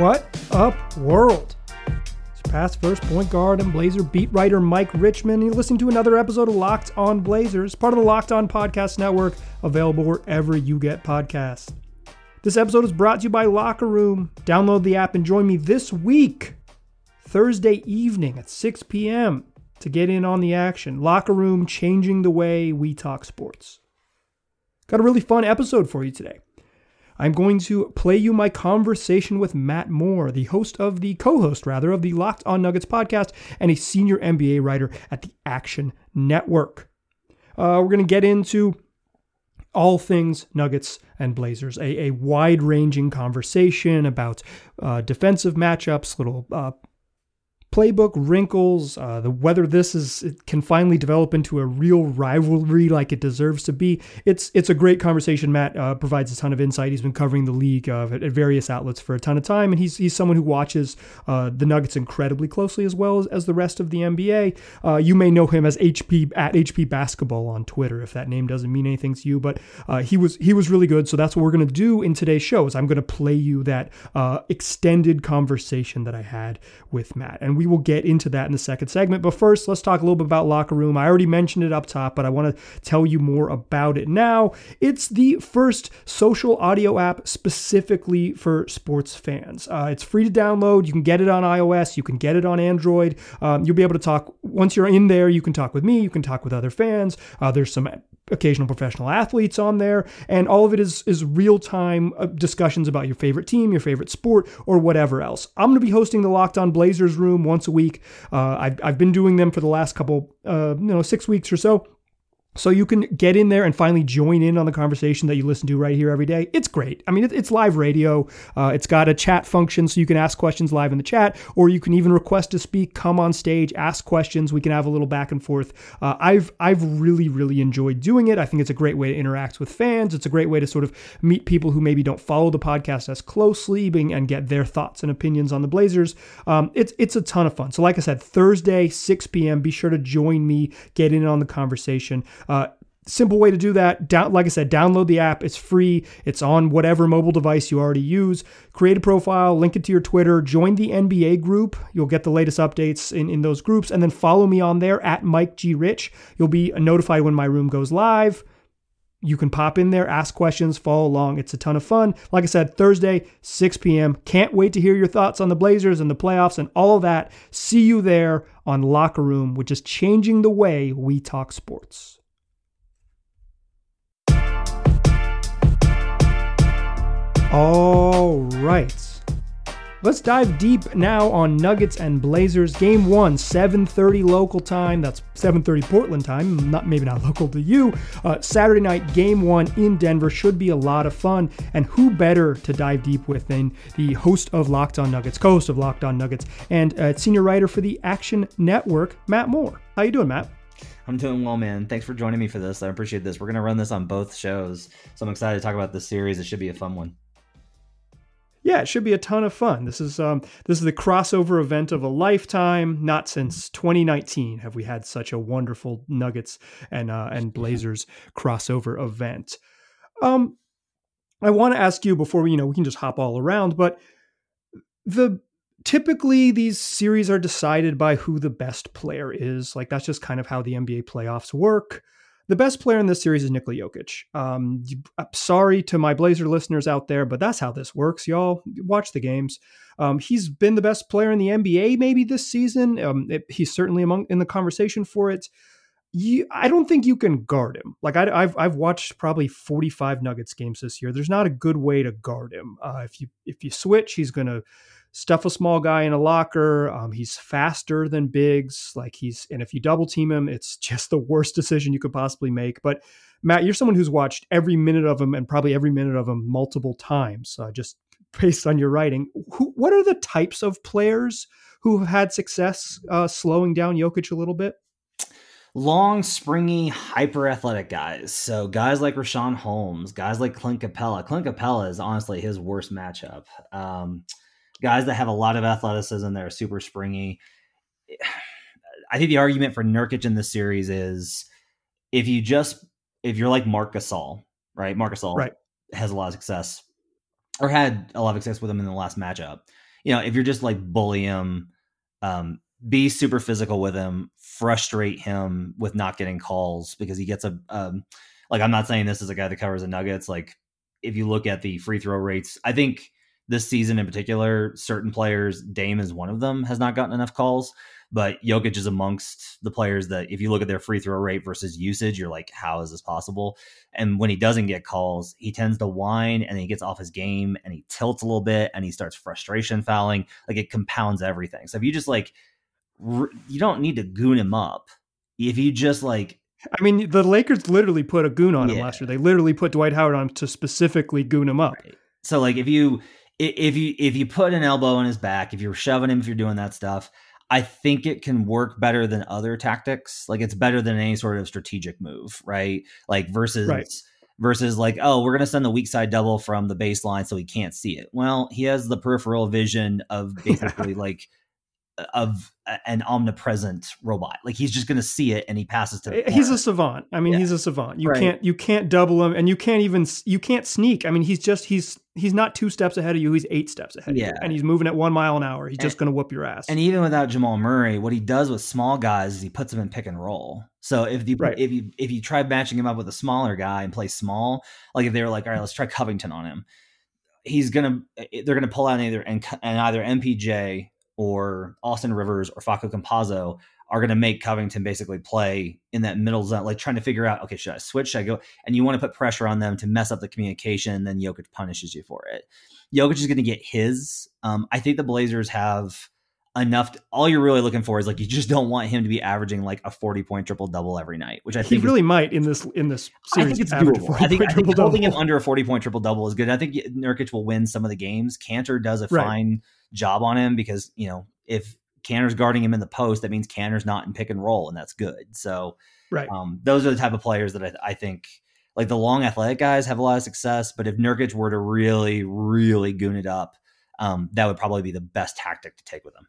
What up, world? It's past first point guard and Blazer beat writer Mike Richman. You're listening to another episode of Locked On Blazers, part of the Locked On Podcast Network, available wherever you get podcasts. This episode is brought to you by Locker Room. Download the app and join me this week, Thursday evening at 6 p.m., to get in on the action. Locker Room changing the way we talk sports. Got a really fun episode for you today. I'm going to play you my conversation with Matt Moore, the host of the co host, rather, of the Locked on Nuggets podcast and a senior NBA writer at the Action Network. Uh, we're going to get into all things Nuggets and Blazers, a, a wide ranging conversation about uh, defensive matchups, little uh, playbook wrinkles, uh, the whether this is can finally develop into a real rivalry like it deserves to be. It's it's a great conversation. Matt uh, provides a ton of insight. He's been covering the league uh, at, various outlets for a ton of time, and he's he's someone who watches uh, the Nuggets incredibly closely as well as, as the rest of the NBA. Uh, you may know him as HP at HP Basketball on Twitter if that name doesn't mean anything to you, but uh, he was he was really good. So that's what we're gonna do in today's show. Is I'm gonna play you that extended conversation that I had with Matt, and we will get into that in the second segment. But first, let's talk a little bit about Locker Room. I already mentioned it up top, but I want to tell you more about it now. It's the first social audio app specifically for sports fans. Uh, it's free to download. You can get it on iOS, you can get it on Android. Um, you'll be able to talk, once you're in there, you can talk with me, you can talk with other fans. Uh, there's some occasional professional athletes on there, and all of it is is real time uh, discussions about your favorite team, your favorite sport, or whatever else. I'm going to be hosting the Locked On Blazers room once a week. Uh, I've I've been doing them for the last couple, uh, you know, six weeks or so. So you can get in there and finally join in on the conversation that you listen to right here every day. It's great. I mean, it's live radio. Uh, it's got a chat function, so you can ask questions live in the chat, or you can even request to speak, come on stage, ask questions. We can have a little back and forth. Uh, I've I've really really enjoyed doing it. I think it's a great way to interact with fans. It's a great way to sort of meet people who maybe don't follow the podcast as closely, being, and get their thoughts and opinions on the Blazers. Um, it's it's a ton of fun. So like I said, Thursday 6 p.m. Be sure to join me, get in on the conversation. Uh, simple way to do that down like i said download the app. It's free. It's on whatever mobile device you already use. Create a profile link it to your twitter join the nba group. You'll get the latest updates in, in those groups and then follow me on there at mike g. Rich. You'll be notified when my room goes live. You can pop in there ask questions follow along. It's a ton of fun. Like i said thursday 6 p.m can't wait to hear your thoughts on the blazers and the playoffs and all of that. See you there on locker room which is changing the way we talk sports All right. Let's dive deep now on Nuggets and Blazers. Game one, 7:30 local time. That's 7:30 Portland time. Not maybe not local to you. Uh, Saturday night, Game one in Denver should be a lot of fun. And who better to dive deep with than the host of Locked On Nuggets, co-host of Locked On Nuggets, and uh, senior writer for the Action Network, Matt Moore. How you doing, Matt? I'm doing well, man. Thanks for joining me for this. I appreciate this. We're gonna run this on both shows, so I'm excited to talk about this series. It should be a fun one yeah, it should be a ton of fun. This is um, this is the crossover event of a lifetime. Not since 2019 have we had such a wonderful Nuggets and uh, and Blazers crossover event. Um, I want to ask you before we, you know, we can just hop all around, but the typically these series are decided by who the best player is. Like that's just kind of how the NBA playoffs work. The best player in this series is Nikola Jokic. Um, sorry to my Blazer listeners out there, but that's how this works, y'all. Watch the games. Um, he's been the best player in the NBA maybe this season. Um, it, he's certainly among in the conversation for it. You, I don't think you can guard him. Like I, have I've watched probably 45 Nuggets games this year. There's not a good way to guard him. Uh, if you if you switch, he's gonna stuff a small guy in a locker. Um, he's faster than Biggs. Like he's, and if you double team him, it's just the worst decision you could possibly make. But Matt, you're someone who's watched every minute of him and probably every minute of him multiple times, uh, just based on your writing. Who, what are the types of players who have had success uh, slowing down Jokic a little bit? long, springy, hyper athletic guys. So guys like Richaun Holmes, guys like Clint Capela. Clint Capela is honestly his worst matchup. Um, guys that have a lot of athleticism that are super springy. I think the argument for Nurkic in this series is if you just if you're like Marc Gasol, right? Marc Gasol right. has a lot of success or had a lot of success with him in the last matchup. you know, if you're just like bully him, um, be super physical with him, frustrate him with not getting calls because he gets a um, like I'm not saying this is a guy that covers the Nuggets. Like if you look at the free throw rates, I think this season in particular, certain players, Dame is one of them, has not gotten enough calls. But Jokic is amongst the players that, if you look at their free throw rate versus usage, you're like, how is this possible? And when he doesn't get calls, he tends to whine and he gets off his game and he tilts a little bit and he starts frustration fouling. Like it compounds everything. So if you just like, you don't need to goon him up. If you just like I mean, the Lakers literally put a goon on him last year. They literally put Dwight Howard on to specifically goon him up. Right. So like if you if you if you put an elbow in his back, if you're shoving him, if you're doing that stuff, I think it can work better than other tactics. Like it's better than any sort of strategic move, right? Like versus right. versus like, oh, we're gonna send the weak side double from the baseline so he can't see it. Well, he has the peripheral vision of basically like of an omnipresent robot. Like he's just going to see it and he passes to. Eh, he's a savant. I mean, yeah. he's a savant. You right. can't you can't double him, and you can't even you can't sneak. I mean, he's just he's he's not two steps ahead of you. He's eight steps ahead. Yeah, and he's moving at one mile an hour. He's and, just going to whoop your ass. And even without Jamal Murray, what he does with small guys is he puts them in pick and roll. So if you right. if you if you try matching him up with a smaller guy and play small, like if they were like, all right, let's try Covington on him. He's gonna eh, eh, they're gonna pull out either and, and either MPJ or Austin Rivers or Facu Campazzo are going to make Covington basically play in that middle zone, like trying to figure out, okay, should I switch? Should I go? And you want to put pressure on them to mess up the communication, then Jokic punishes you for it. Jokic is going to get his. Um, I think the Blazers have enough. To, all you're really looking for is like you just don't want him to be averaging like a 40 point triple double every night, which I think he really is, might in this in this series. I think it's doable. I think, I think holding him under a 40 point triple double is good. I think Nurkic will win some of the games. Kanter does a right. fine job on him because you know if Kanter's guarding him in the post, that means Kanter's not in pick and roll, and that's good. So, right, um, those are the type of players that I, I, think like the long athletic guys have a lot of success. But if Nurkic were to really, really goon it up, um, that would probably be the best tactic to take with him.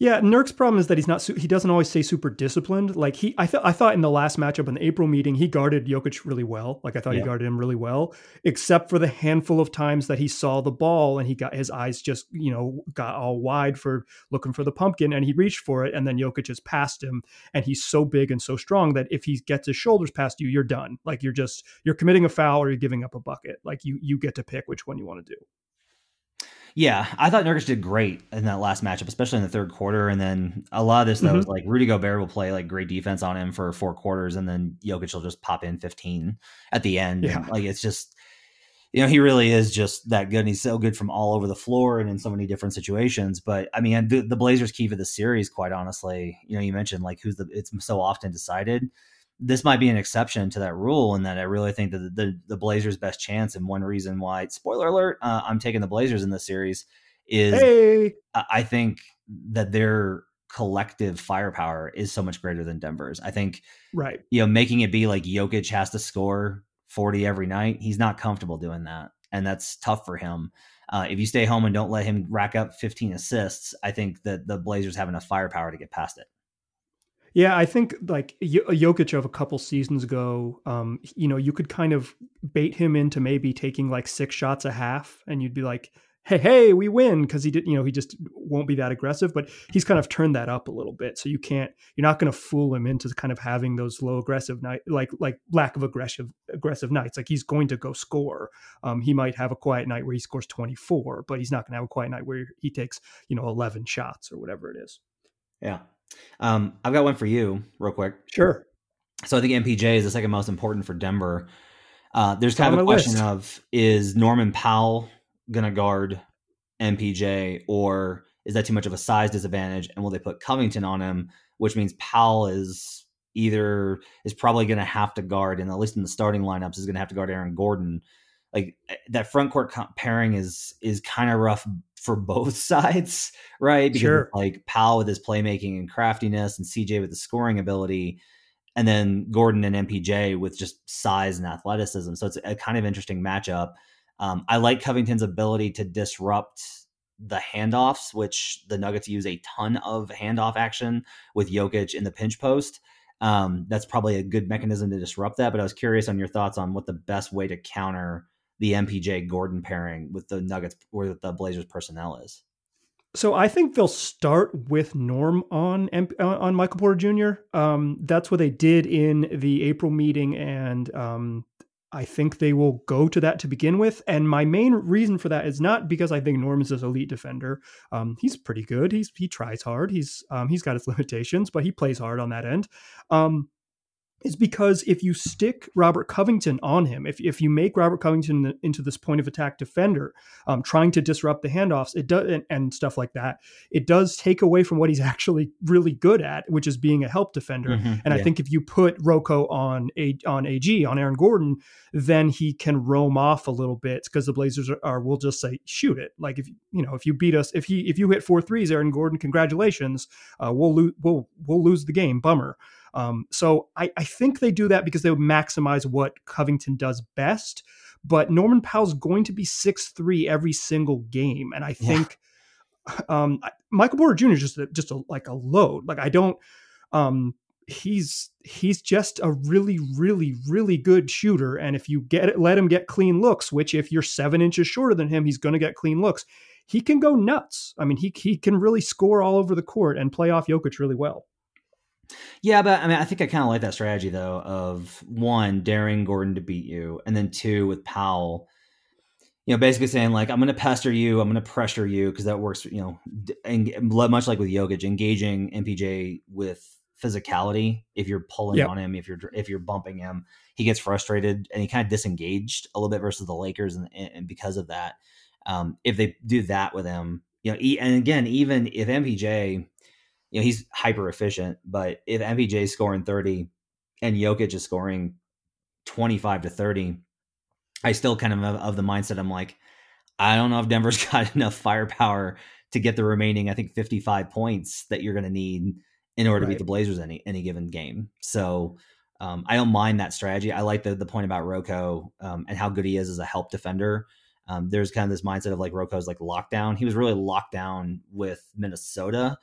Yeah, Nurk's problem is that he's not. He doesn't always stay super disciplined. Like he, I thought. I thought in the last matchup in the April meeting, he guarded Jokic really well. Like I thought yeah. he guarded him really well, except for the handful of times that he saw the ball and he got his eyes just, you know, got all wide for looking for the pumpkin, and he reached for it, and then Jokic just passed him, and he's so big and so strong that if he gets his shoulders past you, you're done. Like you're just you're committing a foul or you're giving up a bucket. Like you you get to pick which one you want to do. Yeah, I thought Nurkic did great in that last matchup, especially in the third quarter. And then a lot of this, though, mm-hmm. was like Rudy Gobert will play like great defense on him for four quarters, and then Jokic will just pop in 15 at the end. Yeah. And, like it's just, you know, he really is just that good. And he's so good from all over the floor and in so many different situations. But I mean, the, the Blazers' key for the series, quite honestly, you know, you mentioned like who's the, it's so often decided this might be an exception to that rule, and that I really think that the, the, the Blazers' best chance, and one reason why, spoiler alert, uh, I'm taking the Blazers in this series is hey. I think that their collective firepower is so much greater than Denver's. I think, right, you know, making it be like Jokic has to score 40 every night, he's not comfortable doing that, and that's tough for him. Uh, if you stay home and don't let him rack up 15 assists, I think that the Blazers have enough firepower to get past it. Yeah, I think like Jokic of a couple seasons ago, um, you know, you could kind of bait him into maybe taking like six shots a half, and you'd be like, "Hey, hey, we win," because he did, you know, he just won't be that aggressive. But he's kind of turned that up a little bit, so you can't, you're not going to fool him into kind of having those low aggressive night, like like lack of aggressive aggressive nights. Like he's going to go score. Um, he might have a quiet night where he scores 24, but he's not going to have a quiet night where he takes, you know, 11 shots or whatever it is. Yeah. Um, I've got one for you, real quick. Sure. So I think MPJ is the second most important for Denver. Uh, there's kind of a question list. of is Norman Powell going to guard MPJ, or is that too much of a size disadvantage? And will they put Covington on him, which means Powell is either is probably going to have to guard, and at least in the starting lineups, is going to have to guard Aaron Gordon. Like eh, that front court pairing is is kind of rough for both sides, right? Because sure. like Powell with his playmaking and craftiness, and CJ with the scoring ability, and then Gordon and MPJ with just size and athleticism. So it's a kind of interesting matchup. Um, I like Covington's ability to disrupt the handoffs, which the Nuggets use a ton of handoff action with Jokic in the pinch post. Um, that's probably a good mechanism to disrupt that. But I was curious on your thoughts on what the best way to counter the MPJ Gordon pairing with the Nuggets or the Blazers personnel is. So I think they'll start with Norm on on Michael Porter Jr. Um, that's what they did in the April meeting, and um, I think they will go to that to begin with. And my main reason for that is not because I think Norm is this elite defender. Um, he's pretty good. He's he tries hard. He's um, he's got his limitations, but he plays hard on that end. Um, is because if you stick Robert Covington on him, if, if you make Robert Covington into this point of attack defender, um, trying to disrupt the handoffs, it does and, and, stuff like that, it does take away from what he's actually really good at, which is being a help defender. Mm-hmm, and yeah. I think if you put Rocco on a on AG on Aaron Gordon, then he can roam off a little bit because the Blazers are, are will just say shoot it. Like if you know if you beat us, if he if you hit four threes, Aaron Gordon, congratulations, uh, we'll lose we'll we'll lose the game. Bummer. Um, so I, I think they do that because they would maximize what Covington does best. But Norman Powell's going to be six three every single game, and I think yeah. um, Michael Porter Jr. is just a, just a, like a load. Like I don't. Um, he's he's just a really really really good shooter and if you get it let him get clean looks which if you're seven inches shorter than him he's going to get clean looks he can go nuts i mean he, he can really score all over the court and play off Jokic really well yeah, but I mean, I think I kind of like that strategy though of one daring Gordon to beat you, and then two with Powell, you know, basically saying like I'm going to pester you, I'm going to pressure you because that works. You know, and much like with Jokic, engaging MPJ with physicality. If you're pulling yep. on him, if you're if you're bumping him, he gets frustrated and he kind of disengaged a little bit versus the Lakers, and, and because of that, um, if they do that with him, you know, and again, even if MPJ you know, he's hyper efficient, but if MPJ is scoring 30 and Jokic is scoring 25 to 30, I still kind of of the mindset I'm like, I don't know if Denver's got enough firepower to get the remaining, I think 55 points that you're going to need in order right. to beat the Blazers any any given game. So um, I don't mind that strategy. I like the the point about Rocco um, and how good he is as a help defender. Um, there's kind of this mindset of like Rocco's like lockdown. He was really locked down with Minnesota,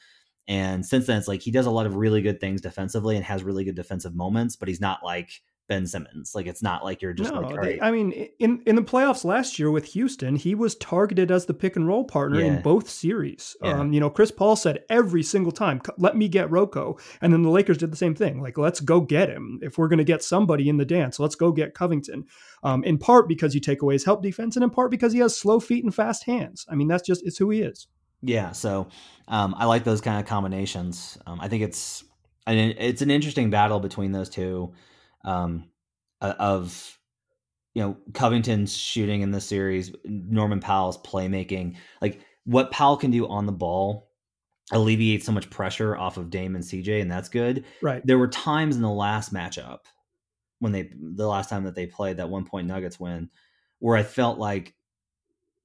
and since then, it's like he does a lot of really good things defensively and has really good defensive moments, but he's not like Ben Simmons. Like it's not like you're just no, like. Right. I mean, in in the playoffs last year with Houston, he was targeted as the pick and roll partner yeah. in both series. Yeah. Um, you know, Chris Paul said every single time, "Let me get Rocco," and then the Lakers did the same thing. Like, let's go get him. If we're going to get somebody in the dance, let's go get Covington. Um, in part because you take away his help defense, and in part because he has slow feet and fast hands. I mean, that's just it's who he is. Yeah, so um, I like those kind of combinations. Um, I think it's it's an interesting battle between those two um, of you know Covington's shooting in the series, Norman Powell's playmaking. Like what Powell can do on the ball alleviates so much pressure off of Dame and CJ, and that's good. Right. There were times in the last matchup when they the last time that they played that one point Nuggets win, where I felt like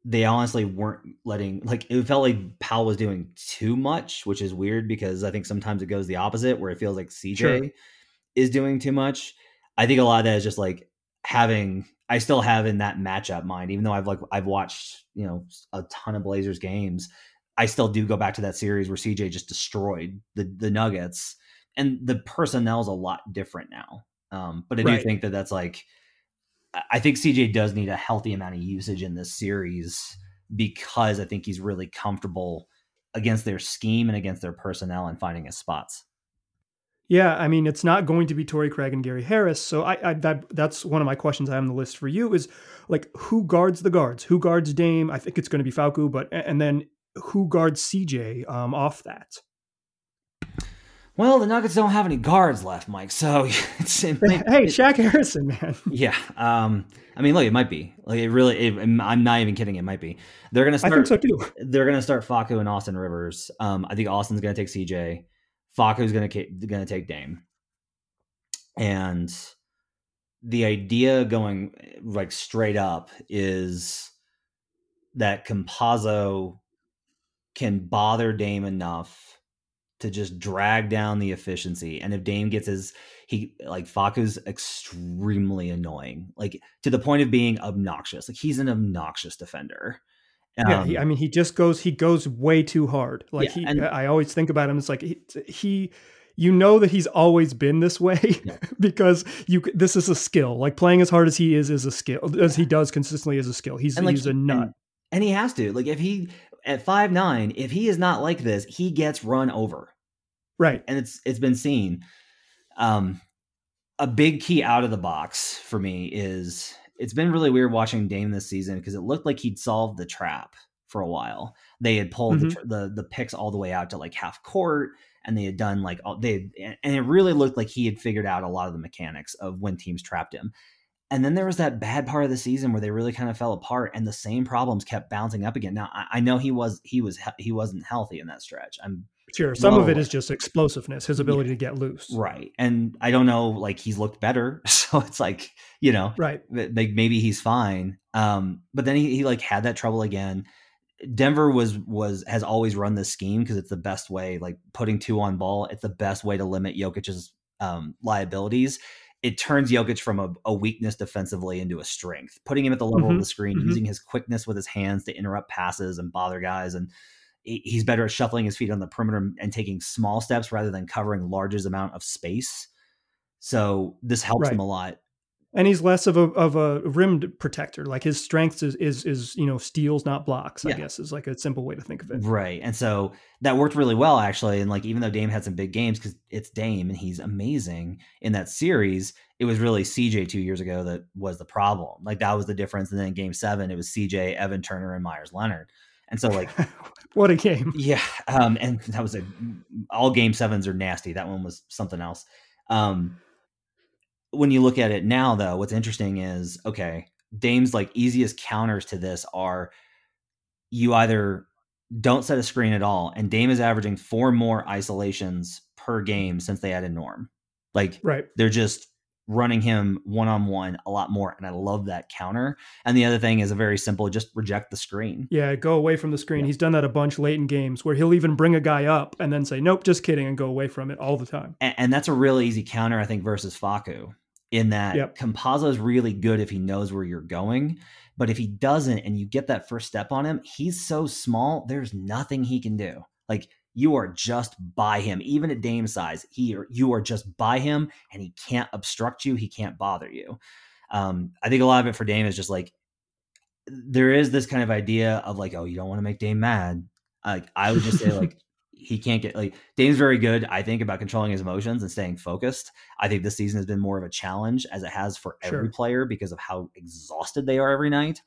they honestly weren't letting like it felt like Powell was doing too much, which is weird because I think sometimes it goes the opposite where it feels like CJ sure. is doing too much. I think a lot of that is just like having I still have in that matchup mind, even though I've like I've watched, you know, a ton of Blazers games. I still do go back to that series where CJ just destroyed the the Nuggets, and the personnel is a lot different now. Um, but I right. do think that that's like I think CJ does need a healthy amount of usage in this series because I think he's really comfortable against their scheme and against their personnel and finding his spots. Yeah, I mean, it's not going to be Torrey Craig and Gary Harris. So I, I that that's one of my questions I have on the list for you is like who guards the guards? Who guards Dame? I think it's going to be Facu, but and then who guards CJ um, off that? Well, the Nuggets don't have any guards left, Mike. So it's it might, hey, Shaq Harrison, man. Yeah. Um. I mean, look, it might be like it really. It, I'm not even kidding. It might be. They're gonna start. I think so too. They're gonna start Facu and Austin Rivers. Um. I think Austin's gonna take CJ. Facu's gonna gonna take Dame. And the idea going like straight up is that Campazzo can bother Dame enough to just drag down the efficiency. And if Dame gets his he like Facu's extremely annoying, like to the point of being obnoxious. Like he's an obnoxious defender. Um, yeah, he, I mean, he just goes he goes way too hard. Like yeah, he, and, I always think about him. It's like he, he you know that he's always been this way yeah. because you this is a skill. Like playing as hard as he is is a skill as he does consistently is a skill. He's like, he's a nut. And, and he has to like if he at five nine, if he is not like this, he gets run over. Right. And it's it's been seen. Um a big key out of the box for me is it's been really weird watching Dame this season because it looked like he'd solved the trap for a while. They had pulled mm-hmm. the, the, the picks all the way out to like half court, and they had done like all, they and it really looked like he had figured out a lot of the mechanics of when teams trapped him. And then there was that bad part of the season where they really kind of fell apart, and the same problems kept bouncing up again. Now I, I know he was he was he wasn't healthy in that stretch. I'm Sure. Some of it is just explosiveness, his ability yeah. to get loose. Right. And I don't know, like he's looked better. So it's like, you know, right. Like maybe he's fine. Um, but then he, he like had that trouble again. Denver was was has always run this scheme because it's the best way, like putting two on ball, it's the best way to limit Jokic's um, liabilities. It turns Jokic from a, a, weakness defensively into a strength, putting him at the level mm-hmm. of the screen, mm-hmm. using his quickness with his hands to interrupt passes and bother guys and he's better at shuffling his feet on the perimeter and taking small steps rather than covering largest amount of space. So this helps right. him a lot. And he's less of a of a rimmed protector. Like his strength is is is you know steals, not blocks. Yeah. I guess is like a simple way to think of it. Right. And so that worked really well actually. And like even though Dame had some big games because it's Dame and he's amazing in that series, it was really CJ two years ago that was the problem. Like that was the difference. And then in Game Seven, it was CJ, Evan Turner, and Meyers Leonard. And so like what a game. Yeah. Um, and that was a all game sevens are nasty. That one was something else. Um, when you look at it now though, what's interesting is okay, Dame's like easiest counters to this are you either don't set a screen at all, and Dame is averaging four more isolations per game since they added norm. Like right. they're just running him one on one a lot more. And I love that counter. And the other thing is a very simple just reject the screen. Yeah, go away from the screen. Yeah. He's done that a bunch late in games where he'll even bring a guy up and then say, nope, just kidding, and go away from it all the time. And, and that's a really easy counter, I think, versus Facu. In that yep. Is really good if he knows where you're going. But if he doesn't and you get that first step on him, he's so small, there's nothing he can do. Like you are just by him even at dame size he or you are just by him and he can't obstruct you he can't bother you um, i think a lot of it for dame is just like there is this kind of idea of like oh you don't want to make dame mad like i would just say like he can't get like dame's very good i think about controlling his emotions and staying focused i think this season has been more of a challenge as it has for every sure. player because of how exhausted they are every night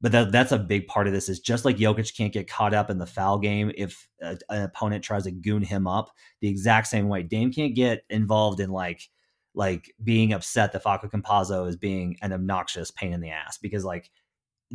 but that, that's a big part of this is just like Jokic can't get caught up in the foul game if a, an opponent tries to goon him up the exact same way. Dame can't get involved in like like being upset that Facu Campazzo is being an obnoxious pain in the ass because like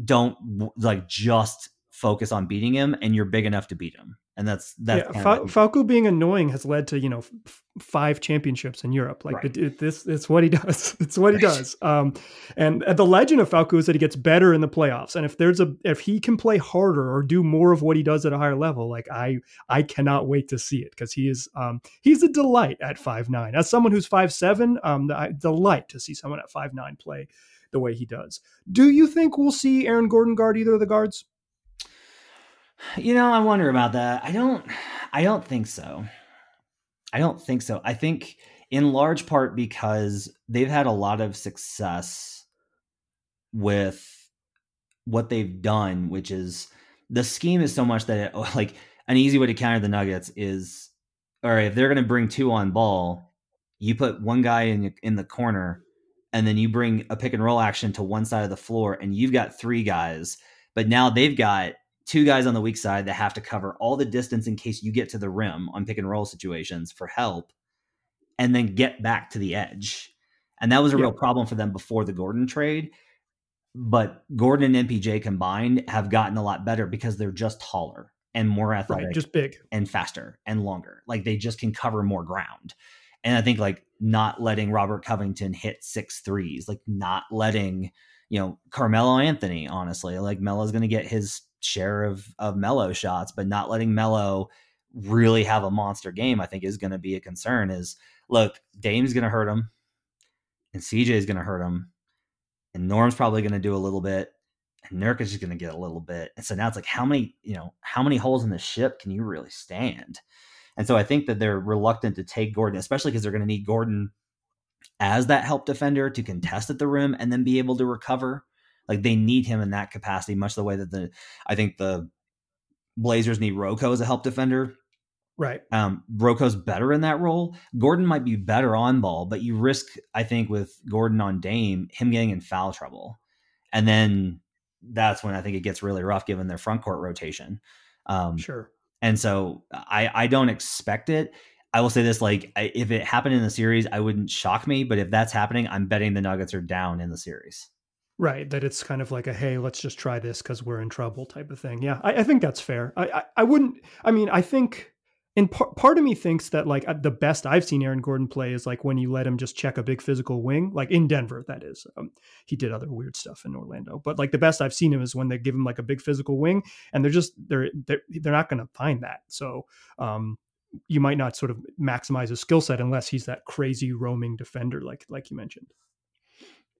don't like just focus on beating him and you're big enough to beat him and that's that's yeah, Fa- Facu being annoying has led to you know f- five championships in Europe. Like right. it, it, this, it's what he does. It's what he does. Um, and, the legend of Facu is that he gets better in the playoffs. And if there's a if he can play harder or do more of what he does at a higher level, like I I cannot wait to see it because he is um, he's a delight at five nine. As someone who's five seven, um, the, delight to see someone at five nine play the way he does. Do you think we'll see Aaron Gordon guard either of the guards? You know, I wonder about that. I don't I don't think so. I don't think so. I think in large part because they've had a lot of success with what they've done, which is the scheme is so much that it, like an easy way to counter the Nuggets is all right, if they're going to bring two on ball, you put one guy in in the corner and then you bring a pick and roll action to one side of the floor and you've got three guys, but now they've got two guys on the weak side that have to cover all the distance in case you get to the rim on pick and roll situations for help and then get back to the edge. And that was a yeah. real problem for them before the Gordon trade. But Gordon and MPJ combined have gotten a lot better because they're just taller and more athletic, right, just big and faster and longer. Like they just can cover more ground. And I think like not letting Robert Covington hit six threes, like not letting, you know, Carmelo Anthony, honestly, like Melo's going to get his share of of Melo shots, but not letting Melo really have a monster game, I think is going to be a concern. Is look, Dame's going to hurt him, and CJ is going to hurt him, and Norm's probably going to do a little bit, and Nurkic is going to get a little bit, and so now it's like how many you know how many holes in the ship can you really stand? And so I think that they're reluctant to take Gordon, especially because they're going to need Gordon as that help defender to contest at the rim and then be able to recover like they need him in that capacity, much the way that the I think the Blazers need Rocco as a help defender. Right. Um, Rocco's better in that role. Gordon might be better on ball, but you risk, I think, with Gordon on Dame, him getting in foul trouble. And then that's when I think it gets really rough given their front court rotation. Um, sure. And so I, I don't expect it. I will say this: like, if it happened in the series, I wouldn't shock me. But if that's happening, I'm betting the Nuggets are down in the series. Right, that it's kind of like a hey, let's just try this because we're in trouble type of thing. Yeah, I, I think that's fair. I, I, I wouldn't. I mean, I think and part, part of me thinks that like the best I've seen Aaron Gordon play is like when you let him just check a big physical wing, like in Denver. That is, um, he did other weird stuff in Orlando, but like the best I've seen him is when they give him like a big physical wing, and they're just they're they're, they're not going to find that. So um, you might not sort of maximize his skill set unless he's that crazy roaming defender, like like you mentioned.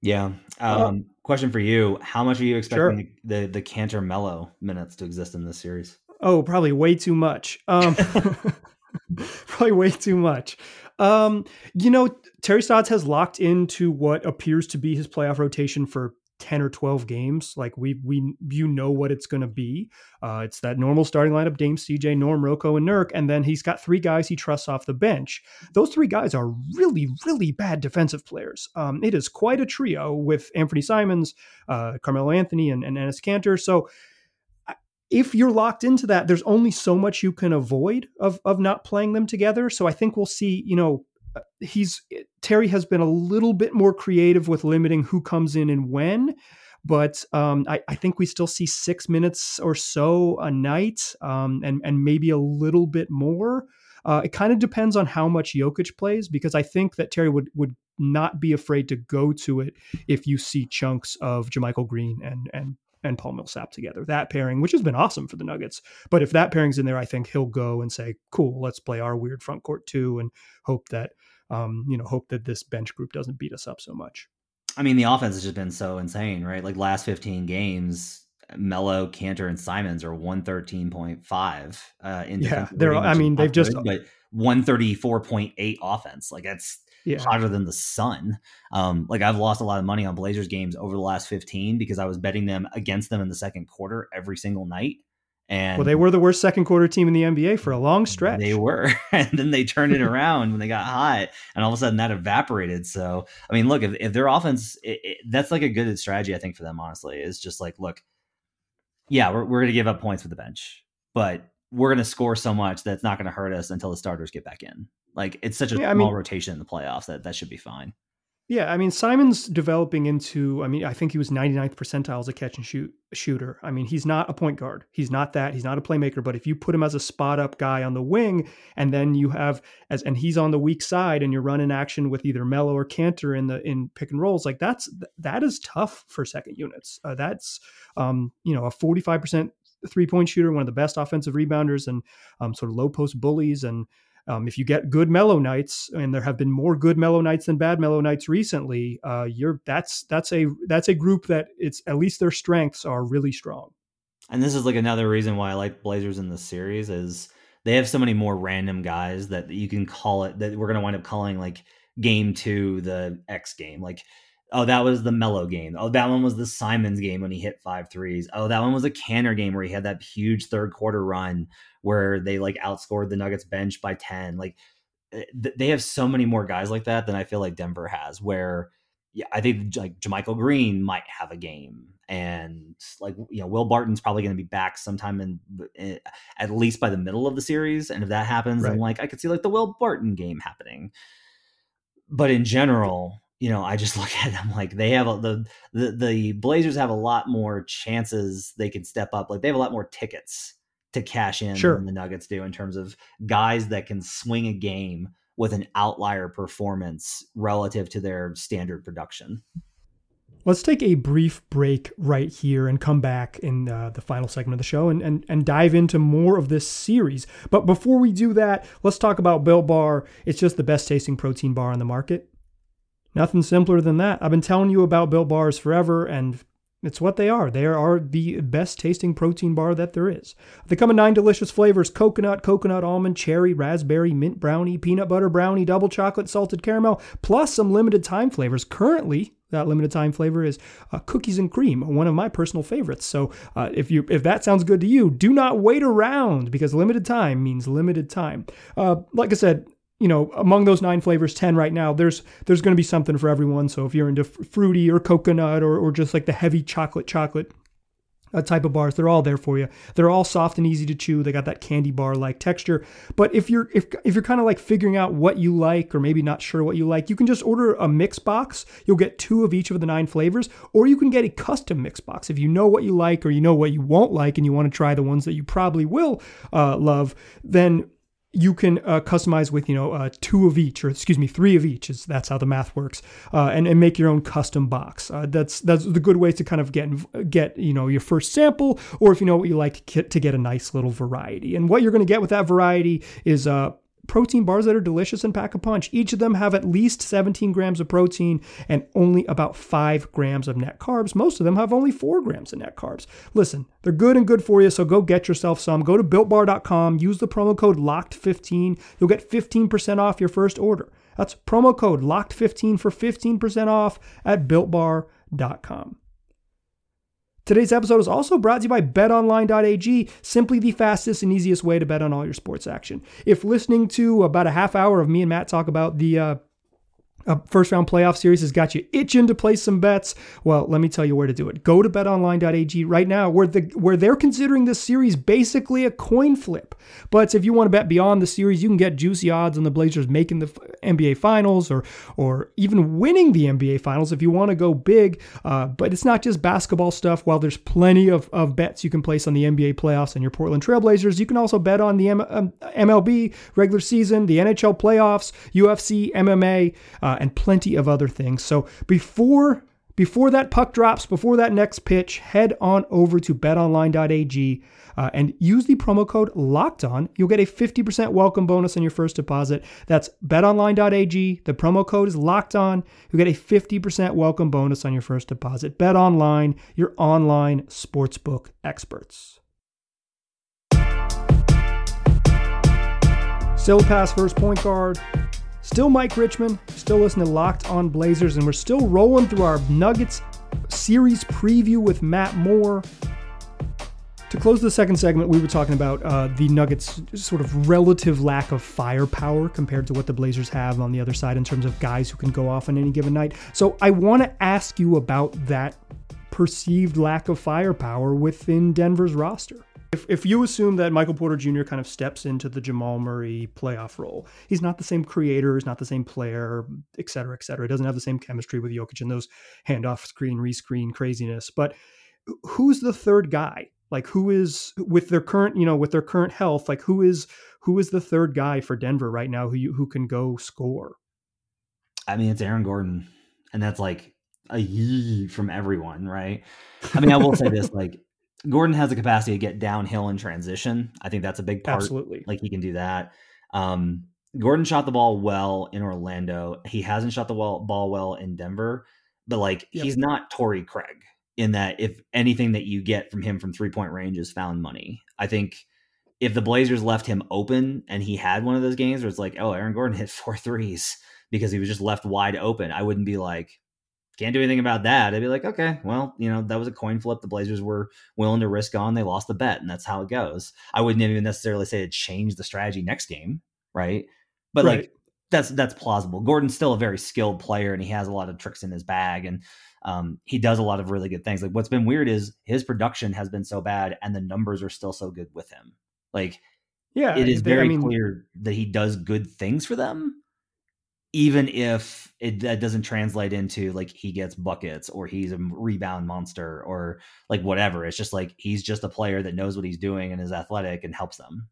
Yeah. Uh, um, question for you: How much are you expecting sure. the the Kanter Melo minutes to exist in this series? Oh, probably way too much. Um, probably way too much. Um, you know, Terry Stotts has locked into what appears to be his playoff rotation for 10 or 12 games. Like we we you know what it's going to be. Uh, it's that normal starting lineup: Dame, CJ, Norm, Rocco, and Nurk, and then he's got three guys he trusts off the bench. Those three guys are really really bad defensive players. Um, it is quite a trio with Anthony Simons, uh, Carmelo Anthony, and, and Enes Kanter. So if you're locked into that, there's only so much you can avoid of of not playing them together. So I think we'll see, you know, he's Terry has been a little bit more creative with limiting who comes in and when. But um, I, I, think we still see six minutes or so a night, um, and and maybe a little bit more. Uh, it kind of depends on how much Jokic plays, because I think that Terry would would not be afraid to go to it if you see chunks of JaMychal Green and and and Paul Millsap together. That pairing, which has been awesome for the Nuggets. But if that pairing's in there, I think he'll go and say, "Cool, let's play our weird front court too," and hope that um, you know hope that this bench group doesn't beat us up so much. I mean, the offense has just been so insane, right? Like last 15 games, Melo, Kanter, and Simons are 113.5 uh, in yeah. They're, I mean, they've just but 134.8 offense. Like that's yeah. hotter than the sun. Um, like I've lost a lot of money on Blazers games over the last 15 because I was betting them against them in the second quarter every single night. And well, they were the worst second quarter team in the NBA for a long stretch. They were, and then they turned it around when they got hot, and all of a sudden that evaporated. So, I mean, look, if, if their offense, it, it, that's like a good strategy, I think, for them. Honestly, is just like, look, yeah, we're we're going to give up points for the bench, but we're going to score so much that's not going to hurt us until the starters get back in. Like it's such a yeah, small I mean, rotation in the playoffs that that should be fine. Yeah, I mean Simon's developing into. I mean, I think he was 99th percentile as a catch and shoot shooter. I mean, he's not a point guard. He's not that. He's not a playmaker. But if you put him as a spot up guy on the wing, and then you have as and he's on the weak side, and you're running action with either Melo or Kanter in the in pick and rolls, like that's that is tough for second units. Uh, that's um, you know a 45 percent three point shooter, one of the best offensive rebounders, and um, sort of low post bullies and um, if you get good Melo nights, and there have been more good Melo nights than bad Melo nights recently, uh, you're that's that's a that's a group that it's at least their strengths are really strong. And this is like another reason why I like Blazers in this series is they have so many more random guys that you can call it that we're going to wind up calling like game two the X game. Like Oh, that was the Melo game. Oh, that one was the Simons game when he hit five threes. Oh, that one was a Kanter game where he had that huge third quarter run where they like outscored the Nuggets bench by 10. Like eh, they have so many more guys like that than I feel like Denver has where yeah, I think like JaMychal Green might have a game and like you know Will Barton's probably going to be back sometime in, in, eh, at least by the middle of the series and if that happens right. then like I could see like the Will Barton game happening. But in general, you know, I just look at them like they have a, the, the the Blazers have a lot more chances they can step up. Like they have a lot more tickets to cash in sure. than the Nuggets do in terms of guys that can swing a game with an outlier performance relative to their standard production. Let's take a brief break right here and come back in uh, the final segment of the show and, and, and dive into more of this series. But before we do that, let's talk about Built Bar. It's just the best tasting protein bar on the market. Nothing simpler than that. I've been telling you about Built Bars forever, and it's what they are. They are the best tasting protein bar that there is. They come in nine delicious flavors coconut, coconut almond, cherry, raspberry, mint brownie, peanut butter brownie, double chocolate, salted caramel, plus some limited time flavors. Currently, that limited time flavor is uh, cookies and cream, one of my personal favorites. So uh, if you if that sounds good to you, do not wait around because limited time means limited time. Uh, like I said, you know, among those nine flavors, ten right now, there's there's going to be something for everyone. So if you're into fruity or coconut or or just like the heavy chocolate chocolate uh, type of bars. They're all there for you. They're all soft and easy to chew. They got that candy bar like texture. But if you're if if you're kind of like figuring out what you like or maybe not sure what you like, you can just order a mix box. You'll get two of each of the nine flavors, or you can get a custom mix box if you know what you like or you know what you won't like and you want to try the ones that you probably will uh, love. Then you can uh, customize with you know uh, two of each or excuse me three of each is that's how the math works uh, and, and make your own custom box. Uh, that's that's the good way to kind of get get you know your first sample or if you know what you like to get, a nice little variety. And what you're going to get with that variety is uh, protein bars that are delicious and pack a punch. Each of them have at least 17 grams of protein and only about 5 grams of net carbs. Most of them have only 4 grams of net carbs. Listen, they're good and good for you, so go get yourself some. Go to builtbar.com, use the promo code LOCKED15. You'll get 15% off your first order. That's promo code LOCKED15 for 15% off at builtbar.com. Today's episode is also brought to you by betonline.ag, simply the fastest and easiest way to bet on all your sports action. If listening to about a half hour of me and Matt talk about the uh, a first round playoff series has got you itching to place some bets. Well, let me tell you where to do it. Go to betonline.ag right now where the where they're considering this series basically a coin flip. But if you want to bet beyond the series, you can get juicy odds on the Blazers making the NBA finals or or even winning the NBA finals if you want to go big. Uh, but it's not just basketball stuff. While there's plenty of, of bets you can place on the NBA playoffs and your Portland Trailblazers, you can also bet on the M- MLB regular season, the NHL playoffs, UFC, MMA. Uh, and plenty of other things. So before before that puck drops, before that next pitch, head on over to betonline.ag uh, and use the promo code locked on. You'll get a 50% welcome bonus on your first deposit. That's betonline.ag. The promo code is locked on. You'll get a 50% welcome bonus on your first deposit. Bet online, your online sportsbook experts. Still pass first point guard. Still Mike Richman, still listening to Locked on Blazers, and we're still rolling through our Nuggets series preview with Matt Moore. To close the second segment, we were talking about uh, the Nuggets' sort of relative lack of firepower compared to what the Blazers have on the other side in terms of guys who can go off on any given night. So I want to ask you about that perceived lack of firepower within Denver's roster. If, if you assume that Michael Porter Jr. kind of steps into the Jamal Murray playoff role, he's not the same creator, he's not the same player, et cetera, et cetera. He doesn't have the same chemistry with Jokic and those handoff screen, rescreen craziness. But who's the third guy? Like who is with their current, you know, with their current health, like who is who is the third guy for Denver right now who you, who can go score? I mean, it's Aaron Gordon, and that's like a yee from everyone, right? I mean, I will say this: like Gordon has the capacity to get downhill in transition. I think that's a big part. Absolutely. Like he can do that. Um, Gordon shot the ball well in Orlando. He hasn't shot the ball well in Denver, but like yep. he's not Torrey Craig in that if anything that you get from him from three point range is found money. I think if the Blazers left him open and he had one of those games where it's like, oh, Aaron Gordon hit four threes because he was just left wide open, I wouldn't be like, can't do anything about that. I'd be like, okay, well, you know, that was a coin flip. The Blazers were willing to risk on. They lost the bet, and that's how it goes. I wouldn't even necessarily say it changed the strategy next game, right? But right. like that's that's plausible. Gordon's still a very skilled player, and he has a lot of tricks in his bag, and um, he does a lot of really good things. Like what's been weird is his production has been so bad, and the numbers are still so good with him. Like, yeah, it is they, very I mean, clear that he does good things for them even if it that doesn't translate into like he gets buckets or he's a rebound monster or like whatever it's just like he's just a player that knows what he's doing and is athletic and helps them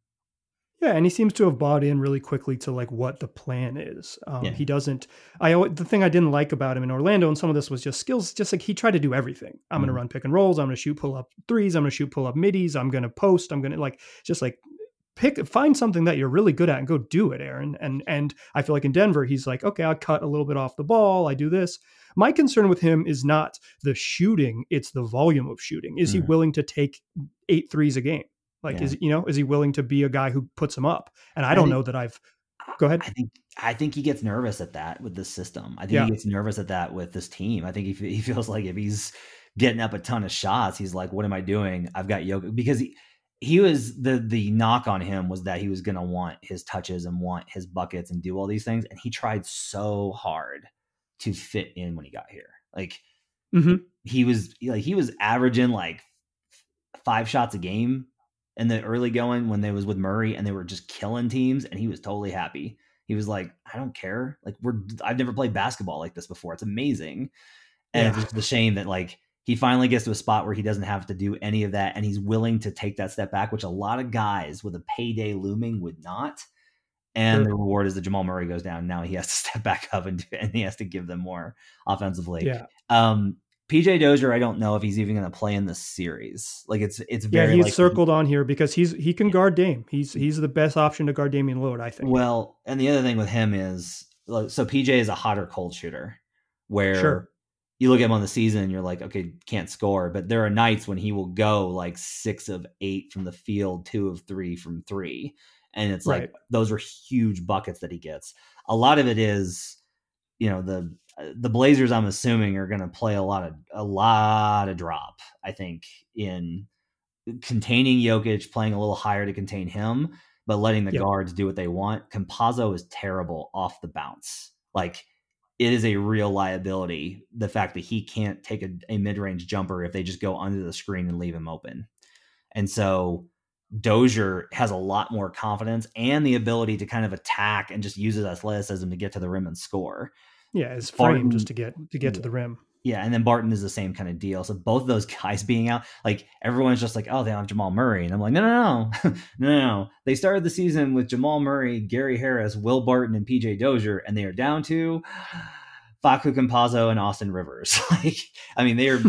yeah and he seems to have bought in really quickly to like what the plan is um, yeah. he doesn't i the thing i didn't like about him in orlando and some of this was just skills just like he tried to do everything i'm mm-hmm. going to run pick and rolls i'm going to shoot pull up threes i'm going to shoot pull up middies i'm going to post i'm going to like just like pick find something that you're really good at and go do it aaron and and i feel like in denver he's like okay i cut a little bit off the ball i do this my concern with him is not the shooting it's the volume of shooting is mm. he willing to take eight threes a game like yeah. is you know is he willing to be a guy who puts them up and i don't know that i've Go ahead. I think I think he gets nervous at that with this system. I think Yeah. he gets nervous at that with this team. I think he, he feels like if he's getting up a ton of shots, he's like, "What am I doing? I've got yoga." Because he he was the the knock on him was that he was going to want his touches and want his buckets and do all these things, and he tried so hard to fit in when he got here. Like Mhm. he was like he was averaging like five shots a game in the early going when they was with Murray and they were just killing teams and he was totally happy. He was like, I don't care. Like we're I've never played basketball like this before. It's amazing. And Yeah. it's just the shame that like he finally gets to a spot where he doesn't have to do any of that and he's willing to take that step back, which a lot of guys with a payday looming would not. And Sure. the reward is that Jamal Murray goes down. Now he has to step back up and, and he has to give them more offensively. Yeah. Um, PJ Dozier, I don't know if he's even going to play in this series. Like it's it's Yeah, he's likely- circled on here because he's he can guard Dame. He's he's the best option to guard Damian Lillard, I think. Well, and the other thing with him is so PJ is a hot or cold shooter, where Sure. You look at him on the season and you're like, okay, can't score. But there are nights when he will go like six of eight from the field, two of three from three, and it's like those are huge buckets that he gets. A lot of it is, you know, the uh, the Blazers. I'm assuming are going to play a lot of a lot of drop. I think in containing Jokic, playing a little higher to contain him, but letting the Yep. guards do what they want. Campazzo is terrible off the bounce. Like it is a real liability. The fact that he can't take a, a mid range jumper if they just go under the screen and leave him open. And so Dozier has a lot more confidence and the ability to kind of attack and just use his athleticism to get to the rim and score. yeah, his frame Barton- just to get to get to the rim. Yeah, and then Barton is the same kind of deal. So both of those guys being out, like everyone's just like, oh, they don't have Jamal Murray, and I'm like, no, no, no, no, no. They started the season with Jamal Murray, Gary Harris, Will Barton, and PJ Dozier, and they are down to Facu Campazzo and Austin Rivers. like, I mean, they are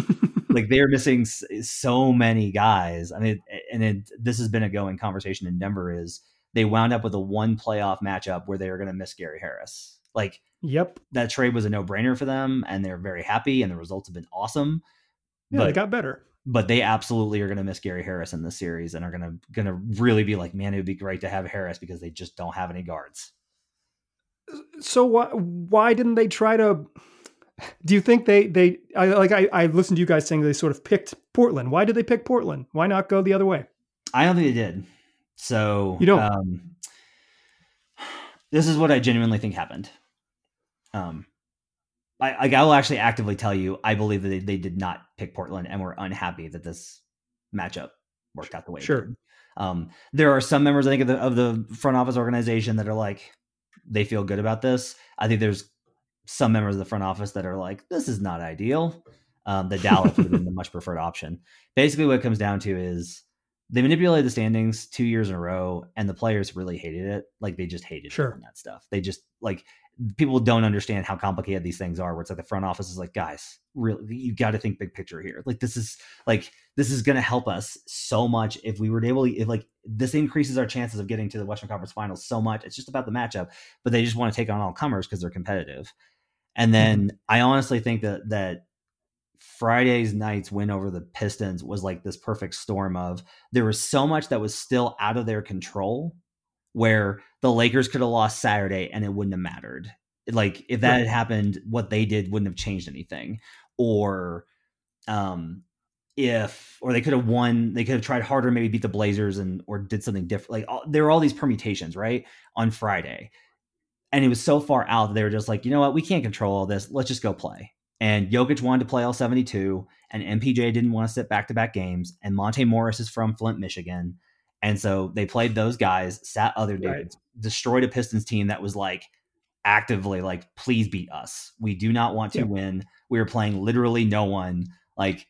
like they are missing so many guys. I mean, and it, this has been a going conversation in Denver. Is they wound up with a one playoff matchup where they are going to miss Gary Harris. Like Yep. that trade was a no brainer for them, and they're very happy, and the results have been awesome. Yeah, but they got better. but they absolutely are going to miss Gary Harris in this series, and are going to going to really be like, man, it would be great to have Harris because they just don't have any guards. So why why didn't they try to? Do you think they they I like I I listened to you guys saying they sort of picked Portland. Why did they pick Portland? Why not go the other way? I don't think they did. So You don't? Um, this is what I genuinely think happened. Um, I, I will actually actively tell you, I believe that they, they did not pick Portland and were unhappy that this matchup worked out the way. it Sure. did. Um, there are some members, I think, of the of the front office organization that are like, they feel good about this. I think there's some members of the front office that are like, this is not ideal. Um, the Dallas would have been the much preferred option. Basically, what it comes down to is they manipulated the standings two years in a row, and the players really hated it. Like they just hated Sure. that stuff. They just like people don't understand how complicated these things are. Where it's like the front office is like, guys, really, you got to think big picture here. Like this is like this is going to help us so much if we were able to. If like this increases our chances of getting to the Western Conference Finals so much. It's just about the matchup, but they just want to take on all comers because they're competitive. And mm-hmm. then I honestly think that that Friday's night's win over the Pistons was like this perfect storm of there was so much that was still out of their control where the Lakers could have lost Saturday and it wouldn't have mattered. Like if that Right. had happened, what they did wouldn't have changed anything. Or um if or they could have won, they could have tried harder, maybe beat the Blazers and or did something different. Like all, there were all these permutations, right? On Friday. And it was so far out that they were just like, you know what, we can't control all this. Let's just go play. And Jokic wanted to play all 72, and MPJ didn't want to sit back to back games. And Monte Morris is from Flint, Michigan. And so they played those guys, sat other Right. dudes, destroyed a Pistons team that was like actively like, please beat us. We do not want to Yeah. win. We are playing literally no one. Like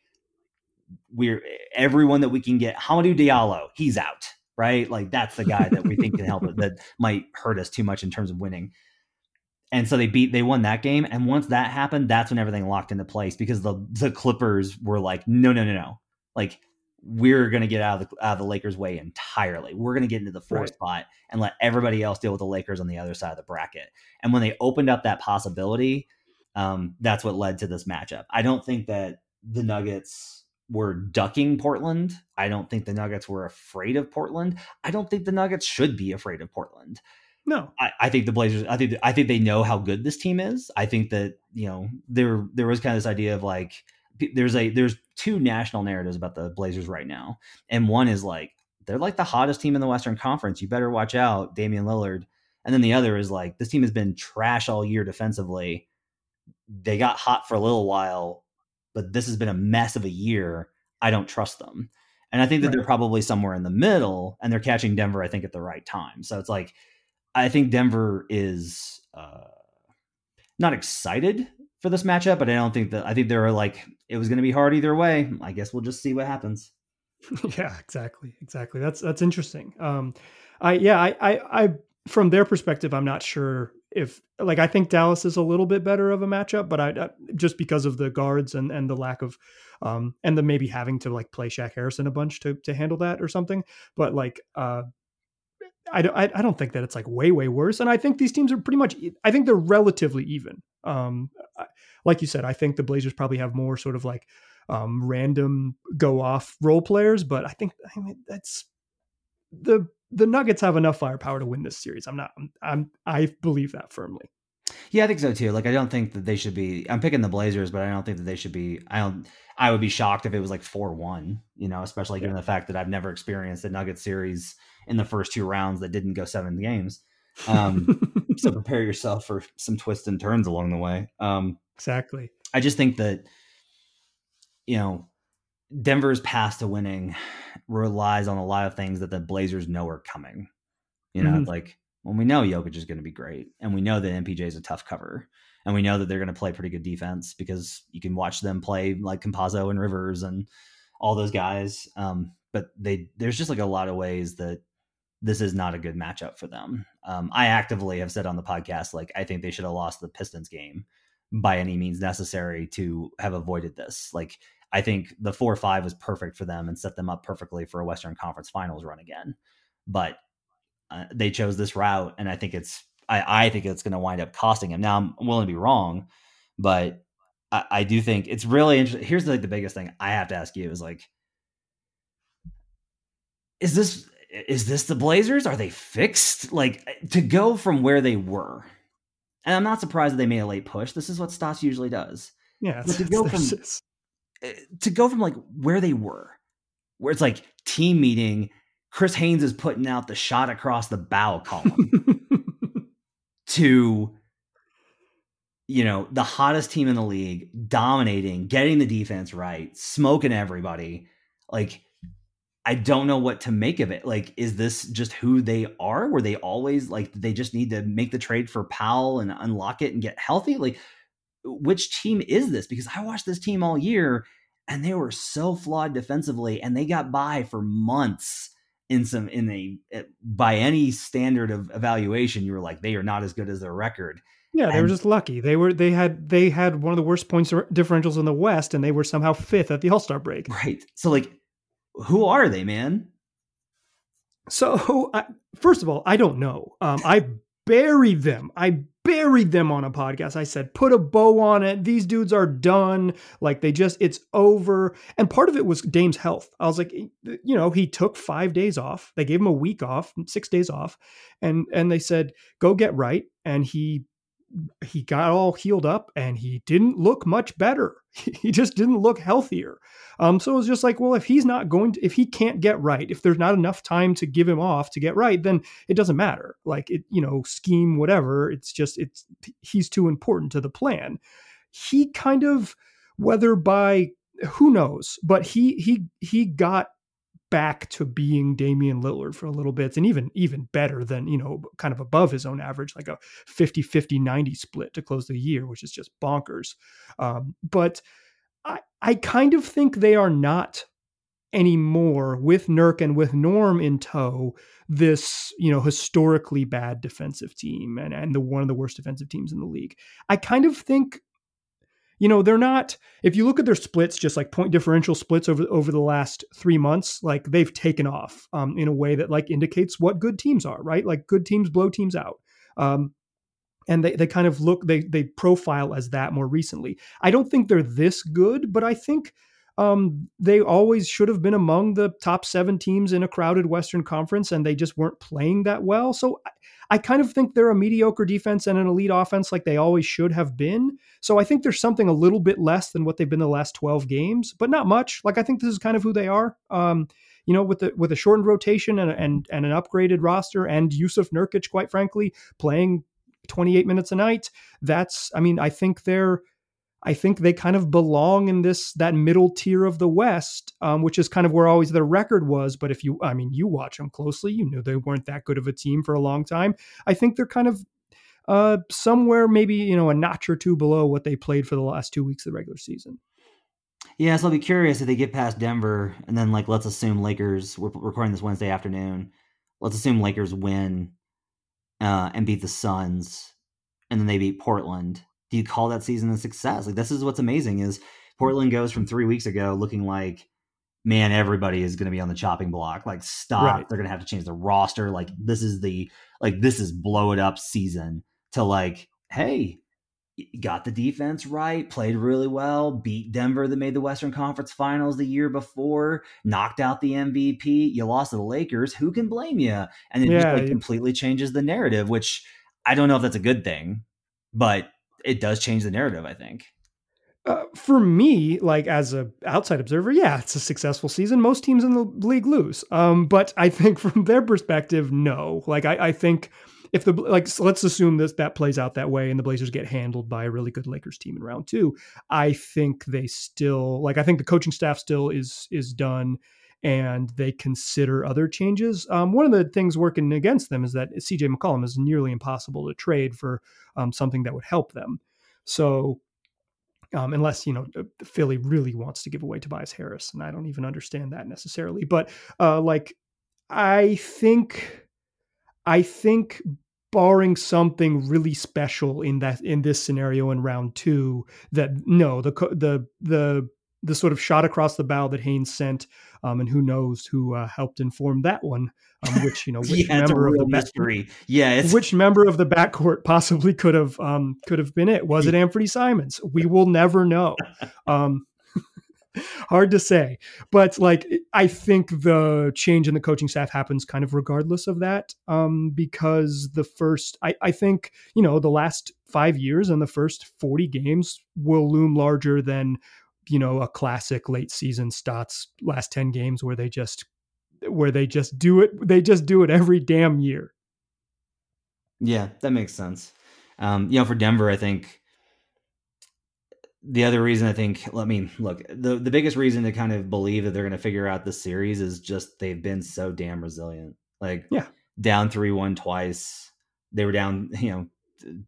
we're everyone that we can get. Hamidou Diallo, he's out, right? Like that's the guy that we think can help that might hurt us too much in terms of winning. And so they beat they won that game. And once that happened, that's when everything locked into place because the the Clippers were like, no, no, no, no. Like we're gonna get out of the out of the Lakers' way entirely. We're gonna get into the fourth Right. spot and let everybody else deal with the Lakers on the other side of the bracket. And when they opened up that possibility, um, that's what led to this matchup. I don't think that the Nuggets were ducking Portland. I don't think the Nuggets were afraid of Portland. I don't think the Nuggets should be afraid of Portland. No, I, I, think the Blazers. I think I think they know how good this team is. I think that you know there there was kind of this idea of like there's a there's two national narratives about the Blazers right now, and one is like they're like the hottest team in the Western Conference. You better watch out, Damian Lillard. And then the other is like this team has been trash all year defensively. They got hot for a little while, but this has been a mess of a year. I don't trust them. And I think that right. they're probably somewhere in the middle and they're catching Denver, I think, at the right time. So it's like, I think Denver is uh, not excited for this matchup, but I don't think that, I think they're like, it was going to be hard either way. I guess we'll just see what happens. yeah, exactly. Exactly. That's, that's interesting. Um, I, yeah, I, I, I, from their perspective, I'm not sure if like I think Dallas is a little bit better of a matchup, but I, I just because of the guards and and the lack of um and the maybe having to like play Shaq Harrison a bunch to to handle that or something. But like uh I don't I, don't think that it's like way way worse. And I think these teams are pretty much I think they're relatively even. Um like you said, I think the Blazers probably have more sort of like um random go off role players, but I think I mean that's the the Nuggets have enough firepower to win this series. I'm not. I'm. I'm I believe that firmly. Yeah, I think so too. Like, I don't think that they should be. I'm picking the Blazers, but I don't think that they should be. I don't. I would be shocked if it was like four one. You know, especially given yeah. the fact that I've never experienced a Nuggets series in the first two rounds that didn't go seven games. Um, so prepare yourself for some twists and turns along the way. Um, exactly. I just think that you know Denver's path to winning relies on a lot of things that the Blazers know are coming. You know, mm-hmm. like when we know Jokic is going to be great, and we know that MPJ is a tough cover, and we know that they're going to play pretty good defense because you can watch them play like Campazzo and Rivers and all those guys. Um, but they there's just like a lot of ways that this is not a good matchup for them. Um, I actively have said on the podcast like I think they should have lost the Pistons game by any means necessary to have avoided this. Like I think the four five was perfect for them and set them up perfectly for a Western Conference Finals run again. But uh, they chose this route, and I think it's I, I think it's going to wind up costing him. Now I'm willing to be wrong, but I, I do think it's really interesting. Here's like the biggest thing I have to ask you is like, is this is this the Blazers? Are they fixed? Like to go from where they were, and I'm not surprised that they made a late push. This is what Stotts usually does. Yeah, to go from Eh, to go from like where they were, where it's like team meeting, Chris Haynes is putting out the shot across the bow column to you know the hottest team in the league dominating getting the defense right smoking everybody like i don't know what to make of it. Like is this just who they are? Were they always like they just need to make the trade for powell and unlock it and get healthy? Like which team is this? Because I watched this team all year and they were so flawed defensively and they got by for months in some in a eh, by any standard of evaluation you were like they are not as good as their record. Yeah they and, were just lucky. They were they had they had one of the worst points differentials in the west and they were somehow fifth at the all-star break. Right. So like who are they man so first of all i don't know um, i buried them i buried them on a podcast. I said, put a bow on it. These dudes are done. Like they just, it's over. And part of it was Dame's health. I was like, you know, he took five days off. They gave him a week off, six days off. And, and they said, go get right. And he he got all healed up and he didn't look much better. He just didn't look healthier. Um, so it was just like, well, if he's not going to, if he can't get right, if there's not enough time to give him off to get right, then it doesn't matter. Like it, you know, scheme, whatever. It's just, it's, he's too important to the plan. He kind of, whether by, who knows, but he, he, he got back to being Damian Lillard for a little bit and even even better than, you know, kind of above his own average, like a 50 50 90 split to close the year, which is just bonkers. Um, but I, I kind of think they are not anymore with Nurk and with Norm in tow this you know historically bad defensive team and and the one of the worst defensive teams in the league. I kind of think you know they're not if you look at their splits just like point differential splits over over the last three months like they've taken off um, in a way that like indicates what good teams are right? Like good teams blow teams out. Um, and they, they kind of look they they profile as that more recently. I don't think they're this good but i think Um, they always should have been among the top seven teams in a crowded Western Conference, and they just weren't playing that well. So I, I kind of think they're a mediocre defense and an elite offense like they always should have been. So I think there's something a little bit less than what they've been the last 12 games, but not much. Like I think this is kind of who they are. Um, you know, with the with a shortened rotation and and and an upgraded roster and Yusuf Nurkic, quite frankly, playing 28 minutes a night. That's, I mean, I think they're I think they kind of belong in this that middle tier of the West, um, which is kind of where always their record was. But if you, I mean, you watch them closely, you knew they weren't that good of a team for a long time. I think they're kind of uh, somewhere maybe you know a notch or two below what they played for the last two weeks of the regular season. Yeah, so I'll be curious if they get past Denver, and then like let's assume Lakers. We're recording this Wednesday afternoon. Let's assume Lakers win uh, and beat the Suns, and then they beat Portland do you call that season a success? Like this is what's amazing is Portland goes from three weeks ago looking like man, everybody is going to be on the chopping block. Like, stop. Right. They're going to have to change the roster. Like, this is the, like, this is blow it up season to like, hey, got the defense right, played really well, beat Denver that made the Western Conference Finals the year before, knocked out the MVP. You lost to the Lakers. Who can blame you? And it yeah, just like yeah. completely changes the narrative, which I don't know if that's a good thing, but it does change the narrative. I think. Uh, for me, like as a outside observer, yeah, it's a successful season. Most teams in the league lose, um, but I think from their perspective, no. Like I, I think if the like so let's assume this that plays out that way and the Blazers get handled by a really good Lakers team in round two, I think they still like I think the coaching staff still is is done and they consider other changes. Um, one of the things working against them is that CJ McCollum is nearly impossible to trade for um, something that would help them. So, um, unless you know uh, Philly really wants to give away Tobias Harris, and I don't even understand that necessarily, but uh, like I think, I think barring something really special in that in this scenario in round two that no the the the the sort of shot across the bow that Haynes sent, um, and who knows who uh, helped inform that one. Um, which you know, which yeah, member of the mystery. Back- yeah, it's... which member of the backcourt possibly could have um, could have been it? Was it Anfernee Simons? We will never know. Um, hard to say, but like I think the change in the coaching staff happens kind of regardless of that, um, because the first I, I think you know the last five years and the first forty games will loom larger than you know a classic late season stats last 10 games where they just where they just do it they just do it every damn year. Yeah that makes sense. Um you know for denver i think the other reason i think let me look the the biggest reason to kind of believe that they're going to figure out the series is just they've been so damn resilient. Like yeah. down 3-1 twice. They were down you know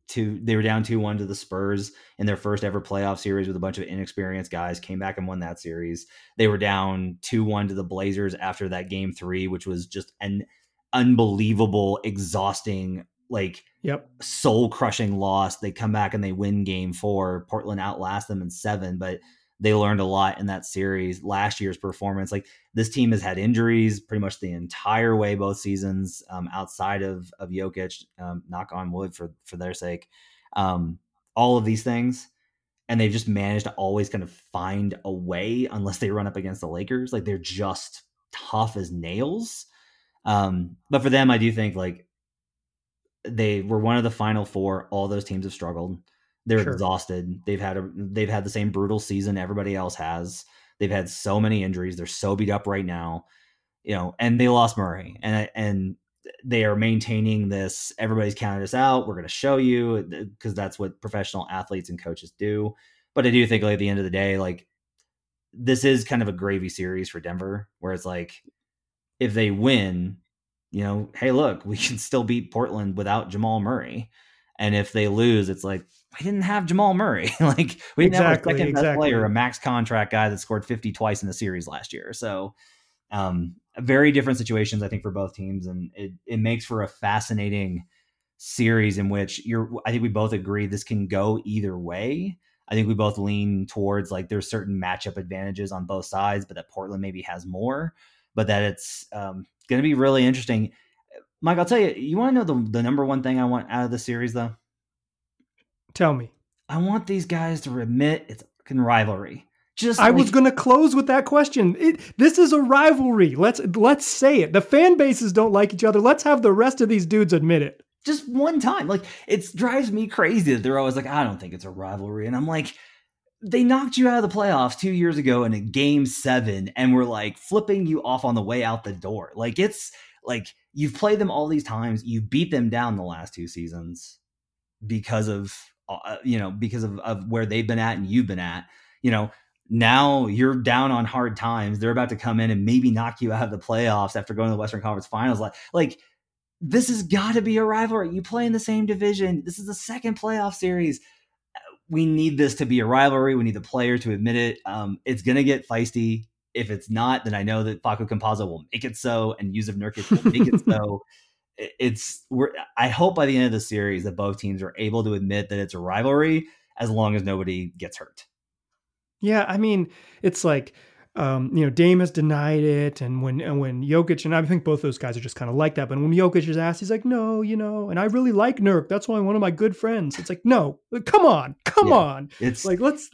two they were down 2-1 to the Spurs in their first ever playoff series with a bunch of inexperienced guys came back and won that series. They were down 2-1 to the Blazers after that game 3 which was just an unbelievable exhausting like yep. soul crushing loss. They come back and they win game 4 Portland outlast them in 7 but they learned a lot in that series. Last year's performance, like this team has had injuries pretty much the entire way both seasons, um, outside of of Jokic. Um, knock on wood for for their sake. Um, all of these things, and they've just managed to always kind of find a way, unless they run up against the Lakers. Like they're just tough as nails. Um, but for them, I do think like they were one of the final four. All those teams have struggled. They're sure. exhausted. They've had a they've had the same brutal season everybody else has. They've had so many injuries. They're so beat up right now. You know, and they lost Murray. And and they are maintaining this everybody's counted us out. We're going to show you because that's what professional athletes and coaches do. But I do think like at the end of the day like this is kind of a gravy series for Denver where it's like if they win, you know, hey, look, we can still beat Portland without Jamal Murray. And if they lose, it's like we didn't have Jamal Murray. like we didn't exactly, have a second exactly. best player, a max contract guy that scored 50 twice in the series last year. So um, very different situations, I think, for both teams. And it, it makes for a fascinating series in which you're I think we both agree this can go either way. I think we both lean towards like there's certain matchup advantages on both sides, but that Portland maybe has more, but that it's um, going to be really interesting. Mike, I'll tell you, you want to know the, the number one thing I want out of the series, though? Tell me. I want these guys to admit it's fucking rivalry. Just I like, was going to close with that question. It, this is a rivalry. Let's let's say it. The fan bases don't like each other. Let's have the rest of these dudes admit it. just one time. Like it drives me crazy that they're always like, I don't think it's a rivalry. And I'm like, they knocked you out of the playoffs two years ago in a game seven and were like flipping you off on the way out the door. Like it's like you've played them all these times. You beat them down the last two seasons because of uh, you know because of, of where they've been at and you've been at. You know now you're down on hard times. They're about to come in and maybe knock you out of the playoffs after going to the Western Conference Finals. Like like this has got to be a rivalry. You play in the same division. This is the second playoff series. We need this to be a rivalry. We need the player to admit it. Um, it's going to get feisty. If it's not, then I know that Facu Campazzo will make it so, and Yusuf Nurkic will make it so. It's we're. I hope by the end of the series that both teams are able to admit that it's a rivalry, as long as nobody gets hurt. Yeah, I mean, it's like um, you know, Dame has denied it, and when and when Jokic and I think both those guys are just kind of like that. But when Jokic is asked, he's like, "No, you know," and I really like Nurk. That's why one of my good friends. It's like, no, come on, come Yeah. on. It's Like let's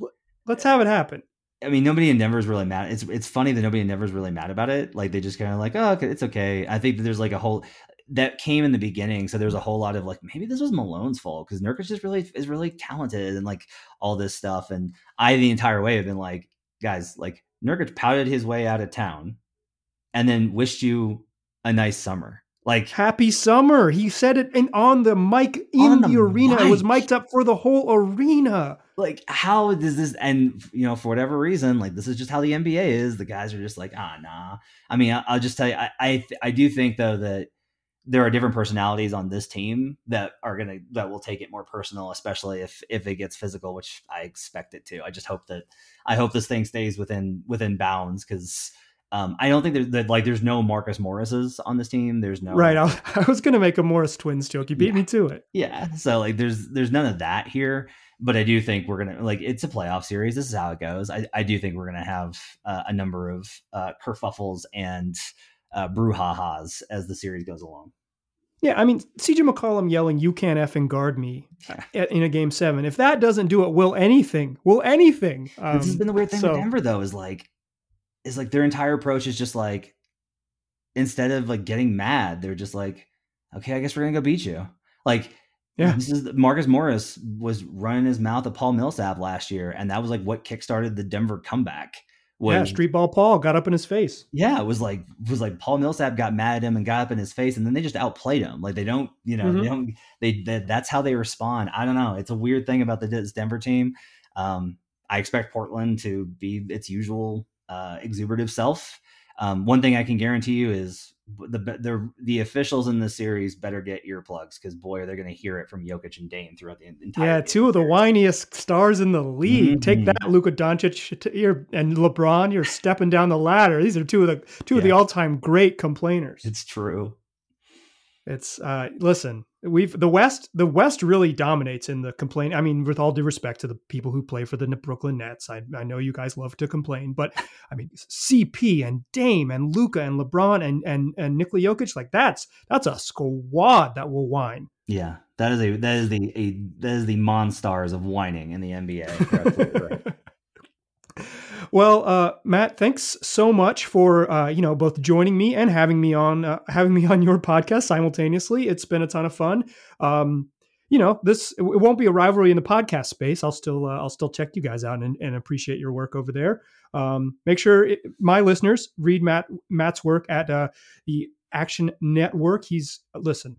let's have it happen. I mean, nobody in Denver is really mad. It's it's funny that nobody in Denver is really mad about it. Like they just kind of like, oh, okay, it's okay. I think that there's like a whole that came in the beginning, so there's a whole lot of like maybe this was Malone's fault because Nurkic is really is really talented and like all this stuff. And I the entire way have been like, guys, like Nurkic pouted his way out of town, and then wished you a nice summer. Like Happy summer. He said it in, on the mic in the, the arena. It was mic. mic'd up for the whole arena. like how does this and you know for whatever reason like this is just how the nba is the guys are just like ah nah i mean I, i'll just tell you i I, I do think though that there are different personalities on this team that are gonna that will take it more personal especially if if it gets physical which i expect it to i just hope that i hope this thing stays within within bounds because um, I don't think there's that like there's no Marcus Morris's on this team. There's no Right. I, I was gonna make a Morris twins joke. You beat Yeah. me to it. yeah so like there's there's none of that here but i do think we're gonna like it's a playoff series this is how it goes i, I do think we're gonna have uh, a number of uh kerfuffles and uh brouhahas as the series goes along Yeah, I mean, CJ McCollum yelling, "You can't effing guard me" in a game seven. If that doesn't do it, will anything? Will anything? Um, this has been the weird thing so- with denver though is like is like their entire approach is just like instead of like getting mad they're just like okay i guess we're gonna go beat you like Yeah. this is Marcus Morris was running his mouth at Paul Millsap last year, and that was like what kickstarted the Denver comeback. Yeah, Was street ball Paul got up in his face. yeah, it was like was like Paul Millsap got mad at him and got up in his face, and then they just outplayed him. Like they don't, you know, Mhm. they don't. They that, that's how they respond. I don't know. It's a weird thing about the this Denver team. Um, I expect Portland to be its usual uh, exuberative self. Um, one thing I can guarantee you is the the the officials in this series better get earplugs because boy, are they going to hear it from Jokic and Dame throughout the entire. Yeah, two of the whiniest stars in the league. Take Mhm. that, Luka Doncic you're, and LeBron. You're stepping down the ladder. These are two of the two of the all time great complainers. It's true. It's uh listen, we've the West the West really dominates in the complaint. I mean, with all due respect to the people who play for the Brooklyn Nets, I, I know you guys love to complain, but I mean CP and Dame and Luka and LeBron and and and Nikola Jokic, like that's that's a squad that will whine. Yeah, that is a that is the a that is the monstars of whining in the NBA. Well, uh, Matt, thanks so much for uh, you know both joining me and having me on uh, having me on your podcast simultaneously. It's been a ton of fun. Um, you know, this it won't be a rivalry in the podcast space. I'll still uh, I'll still check you guys out and, and appreciate your work over there. Um, make sure it, my listeners read Matt Matt's work at uh, the Action Network. He's listen.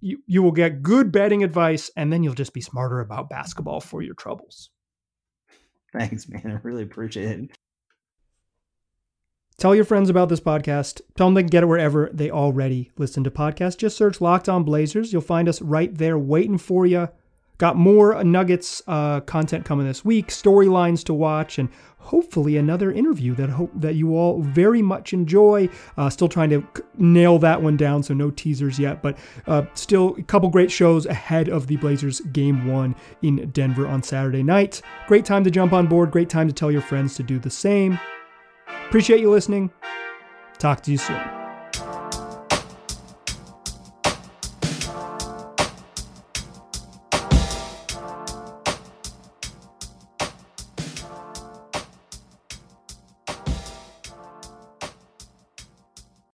You, you will get good betting advice, and then you'll just be smarter about basketball for your troubles. Thanks, man. I really appreciate it. Tell your friends about this podcast. Tell them they can get it wherever they already listen to podcasts. Just search Locked On Blazers. You'll find us right there waiting for you. Got more Nuggets uh, content coming this week, storylines to watch, and hopefully another interview that hope that you all very much enjoy. Uh, still trying to nail that one down, so no teasers yet, but uh, still a couple great shows ahead of the Blazers game one in Denver on Saturday night. Great time to jump on board. Great time to tell your friends to do the same. Appreciate you listening. Talk to you soon.